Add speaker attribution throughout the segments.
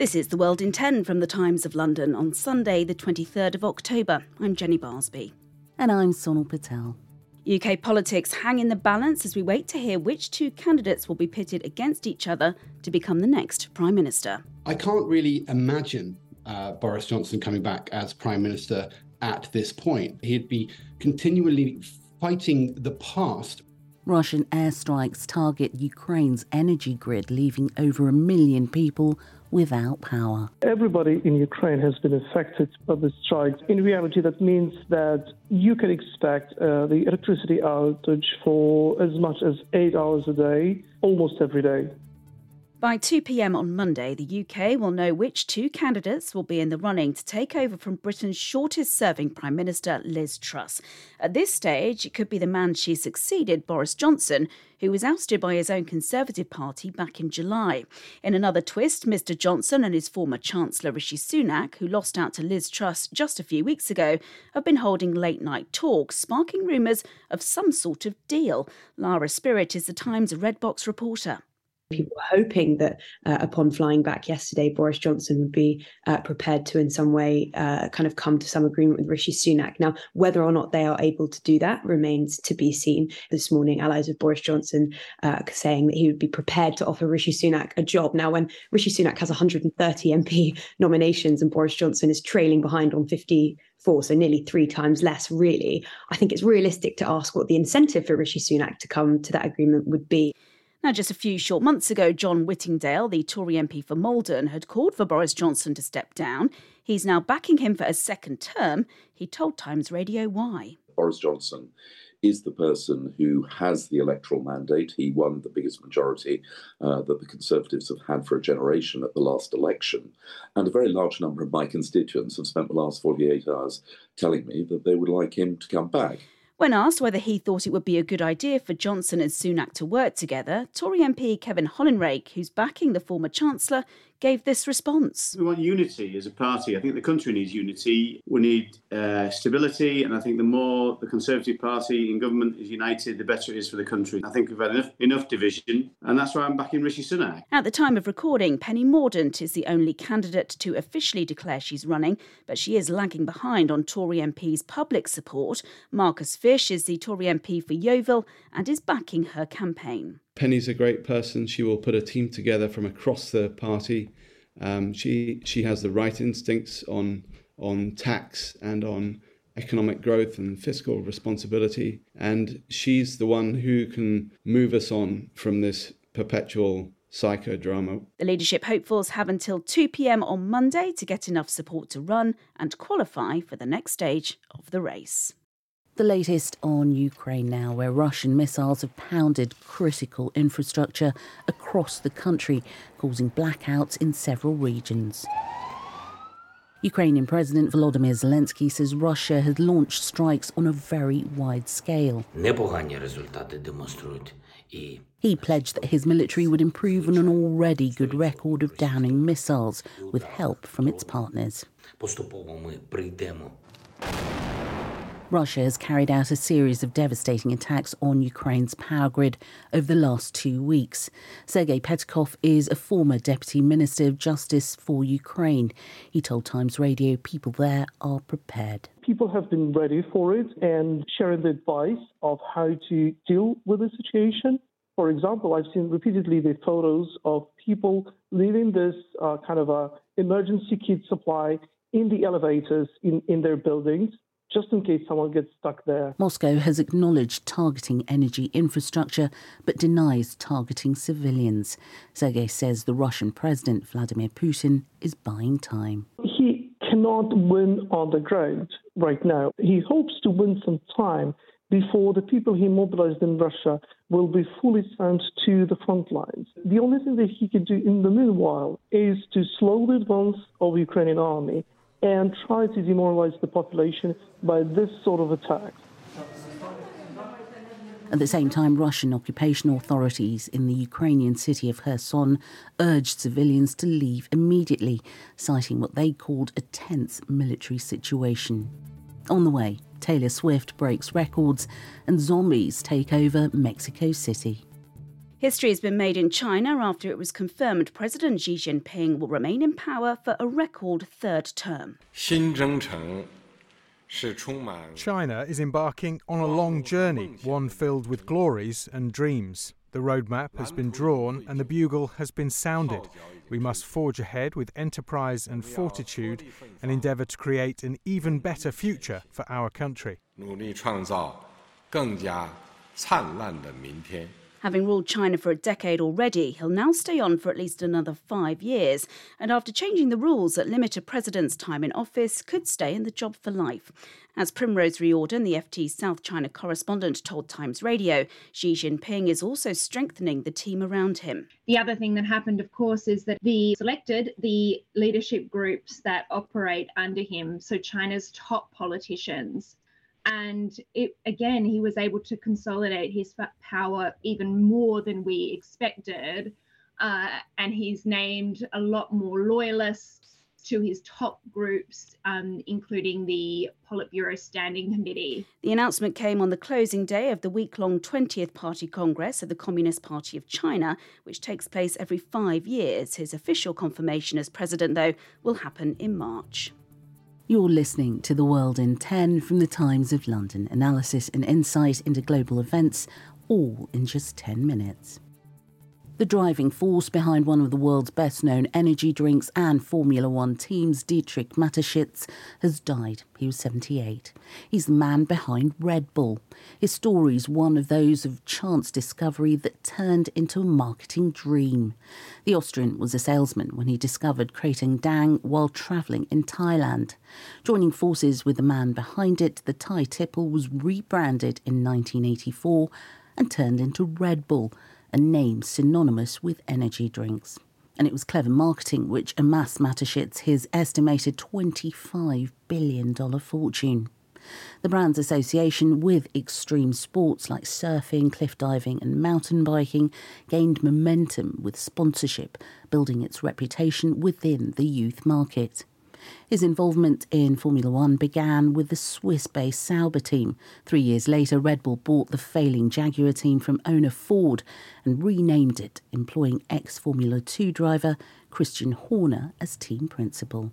Speaker 1: This is The World in 10 from the Times of London on Sunday, the 23rd of October. I'm Jenny Barsby.
Speaker 2: And I'm Sonal Patel.
Speaker 1: UK politics hang in the balance as we wait to hear which two candidates will be pitted against each other to become the next Prime Minister.
Speaker 3: I can't really imagine uh, Boris Johnson coming back as Prime Minister at this point. He'd be continually fighting the past
Speaker 2: Russian airstrikes target Ukraine's energy grid, leaving over a million people without power.
Speaker 4: Everybody in Ukraine has been affected by the strikes. In reality, that means that you can expect uh, the electricity outage for as much as eight hours a day, almost every day.
Speaker 1: By 2 pm on Monday, the UK will know which two candidates will be in the running to take over from Britain's shortest serving Prime Minister, Liz Truss. At this stage, it could be the man she succeeded, Boris Johnson, who was ousted by his own Conservative Party back in July. In another twist, Mr Johnson and his former Chancellor Rishi Sunak, who lost out to Liz Truss just a few weeks ago, have been holding late night talks, sparking rumours of some sort of deal. Lara Spirit is the Times Red Box reporter.
Speaker 5: People were hoping that uh, upon flying back yesterday, Boris Johnson would be uh, prepared to, in some way, uh, kind of come to some agreement with Rishi Sunak. Now, whether or not they are able to do that remains to be seen. This morning, allies of Boris Johnson uh, saying that he would be prepared to offer Rishi Sunak a job. Now, when Rishi Sunak has 130 MP nominations and Boris Johnson is trailing behind on 50 four, so nearly three times less, really. I think it's realistic to ask what the incentive for Rishi Sunak to come to that agreement would be.
Speaker 1: Now, just a few short months ago, John Whittingdale, the Tory MP for Maldon, had called for Boris Johnson to step down. He's now backing him for a second term. He told Times Radio why.
Speaker 6: Boris Johnson is the person who has the electoral mandate. He won the biggest majority uh, that the Conservatives have had for a generation at the last election. And a very large number of my constituents have spent the last 48 hours telling me that they would like him to come back.
Speaker 1: When asked whether he thought it would be a good idea for Johnson and Sunak to work together, Tory MP Kevin Hollinrake, who's backing the former Chancellor, gave this response.
Speaker 7: We want unity as a party. I think the country needs unity. We need uh, stability, and I think the more the Conservative Party in government is united, the better it is for the country. I think we've had enough, enough division, and that's why I'm backing Rishi Sunak.
Speaker 1: At the time of recording, Penny Mordaunt is the only candidate to officially declare she's running, but she is lagging behind on Tory MP's public support. Marcus Fysh is the Tory MP for Yeovil and is backing her campaign.
Speaker 8: Penny's a great person. She will put a team together from across the party. Um, she she has the right instincts on on tax and on economic growth and fiscal responsibility, and she's the one who can move us on from this perpetual psychodrama.
Speaker 1: The leadership hopefuls have until 2 pm on Monday to get enough support to run and qualify for the next stage of the race.
Speaker 2: The latest on Ukraine now, where Russian missiles have pounded critical infrastructure across the country, causing blackouts in several regions. Ukrainian President Volodymyr Zelensky says Russia has launched strikes on a very wide scale. He pledged that his military would improve on an already good record of downing missiles with help from its partners. Russia has carried out a series of devastating attacks on Ukraine's power grid over the last two weeks. Sergei Petkov is a former Deputy Minister of Justice for Ukraine. He told Times Radio people there are prepared.
Speaker 4: People have been ready for it and sharing the advice of how to deal with the situation. For example, I've seen repeatedly the photos of people leaving this uh, kind of a emergency kit supply in the elevators in, in their buildings just in case someone gets stuck there.
Speaker 2: Moscow has acknowledged targeting energy infrastructure but denies targeting civilians. Sergei says the Russian President Vladimir Putin is buying time.
Speaker 4: He cannot win on the ground right now. He hopes to win some time before the people he mobilized in Russia will be fully sent to the front lines. The only thing that he can do in the meanwhile is to slow the advance of the Ukrainian army and try to demoralize the population by this sort of attack.
Speaker 2: At the same time, Russian occupation authorities in the Ukrainian city of Kherson urged civilians to leave immediately, citing what they called a tense military situation. On the way, Taylor Swift breaks records and zombies take over Mexico City.
Speaker 1: History has been made in China after it was confirmed President Xi Jinping will remain in power for a record third term.
Speaker 9: China is embarking on a long journey, one filled with glories and dreams. The roadmap has been drawn and the bugle has been sounded. We must forge ahead with enterprise and fortitude and endeavour to create an even better future for our country.
Speaker 1: Having ruled China for a decade already, he'll now stay on for at least another five years. And after changing the rules that limit a president's time in office, could stay in the job for life. As Primrose Riordan, the FT's South China correspondent, told Times Radio, Xi Jinping is also strengthening the team around him.
Speaker 10: The other thing that happened, of course, is that he selected the leadership groups that operate under him, so China's top politicians and it, again he was able to consolidate his power even more than we expected uh, and he's named a lot more loyalists to his top groups, um, including the Politburo Standing Committee.
Speaker 1: The announcement came on the closing day of the week long 20th Party Congress of the Communist Party of China, which takes place every five years. His official confirmation as president, though, will happen in March.
Speaker 2: You're listening to The World in 10 from the Times of London. Analysis and insight into global events, all in just 10 minutes. The driving force behind one of the world's best known energy drinks and Formula One teams, Dietrich Mateschitz, has died. He was 78. He's the man behind Red Bull. His story is one of those of chance discovery that turned into a marketing dream. The Austrian was a salesman when he discovered Krating Daeng while travelling in Thailand. Joining forces with the man behind it, the Thai tipple was rebranded in 1984 and turned into Red Bull a name synonymous with energy drinks. And it was clever marketing which amassed Mateschitz his estimated $25 billion fortune. The brand's association with extreme sports like surfing, cliff diving, and mountain biking gained momentum with sponsorship, building its reputation within the youth market. His involvement in Formula One began with the Swiss based Sauber team. Three years later, Red Bull bought the failing Jaguar team from owner Ford and renamed it, employing ex Formula 2 driver Christian Horner as team principal.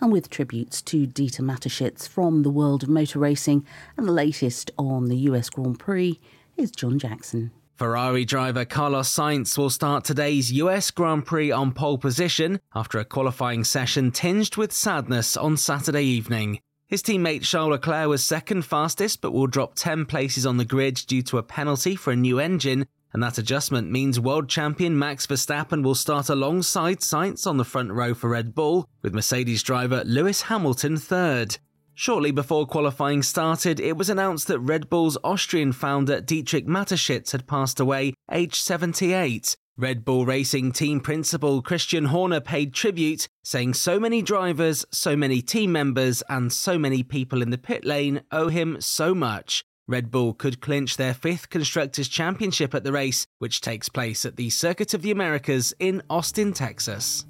Speaker 2: And with tributes to Dieter Mateschitz from the world of motor racing and the latest on the US Grand Prix, is John Jackson.
Speaker 11: Ferrari driver Carlos Sainz will start today's US Grand Prix on pole position after a qualifying session tinged with sadness on Saturday evening. His teammate Charles Leclerc was second fastest but will drop 10 places on the grid due to a penalty for a new engine, and that adjustment means world champion Max Verstappen will start alongside Sainz on the front row for Red Bull, with Mercedes driver Lewis Hamilton third. Shortly before qualifying started, it was announced that Red Bull's Austrian founder Dietrich Mateschitz had passed away, aged 78. Red Bull Racing team principal Christian Horner paid tribute, saying so many drivers, so many team members, and so many people in the pit lane owe him so much. Red Bull could clinch their fifth Constructors' Championship at the race, which takes place at the Circuit of the Americas in Austin, Texas.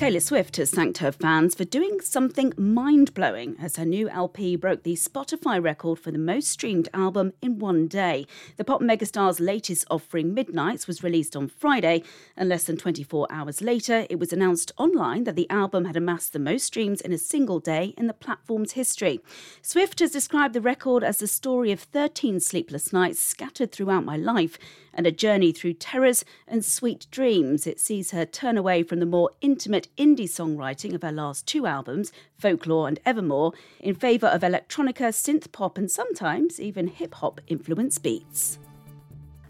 Speaker 1: Taylor Swift has thanked her fans for doing something mind blowing as her new LP broke the Spotify record for the most streamed album in one day. The pop megastar's latest offering, Midnights, was released on Friday, and less than 24 hours later, it was announced online that the album had amassed the most streams in a single day in the platform's history. Swift has described the record as the story of 13 sleepless nights scattered throughout my life and a journey through terrors and sweet dreams. It sees her turn away from the more intimate indie songwriting of her last two albums, Folklore and Evermore, in favour of electronica, synth pop, and sometimes even hip hop influenced beats.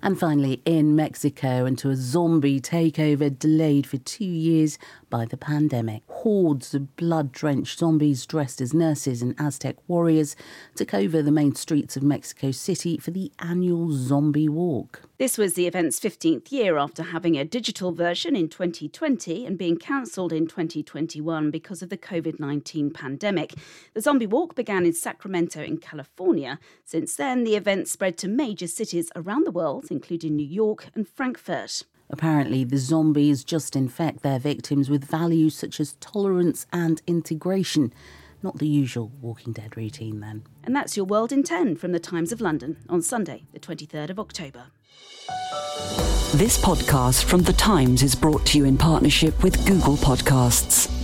Speaker 2: And finally, in Mexico, into a zombie takeover delayed for two years by the pandemic. Hordes of blood drenched zombies dressed as nurses and Aztec warriors took over the main streets of Mexico City for the annual Zombie Walk.
Speaker 1: This was the event's 15th year after having a digital version in 2020 and being cancelled in 2021 because of the COVID 19 pandemic. The Zombie Walk began in Sacramento, in California. Since then, the event spread to major cities around the world, including New York and Frankfurt.
Speaker 2: Apparently, the zombies just infect their victims with values such as tolerance and integration. Not the usual Walking Dead routine, then.
Speaker 1: And that's your World in 10 from the Times of London on Sunday, the 23rd of October.
Speaker 12: This podcast from The Times is brought to you in partnership with Google Podcasts.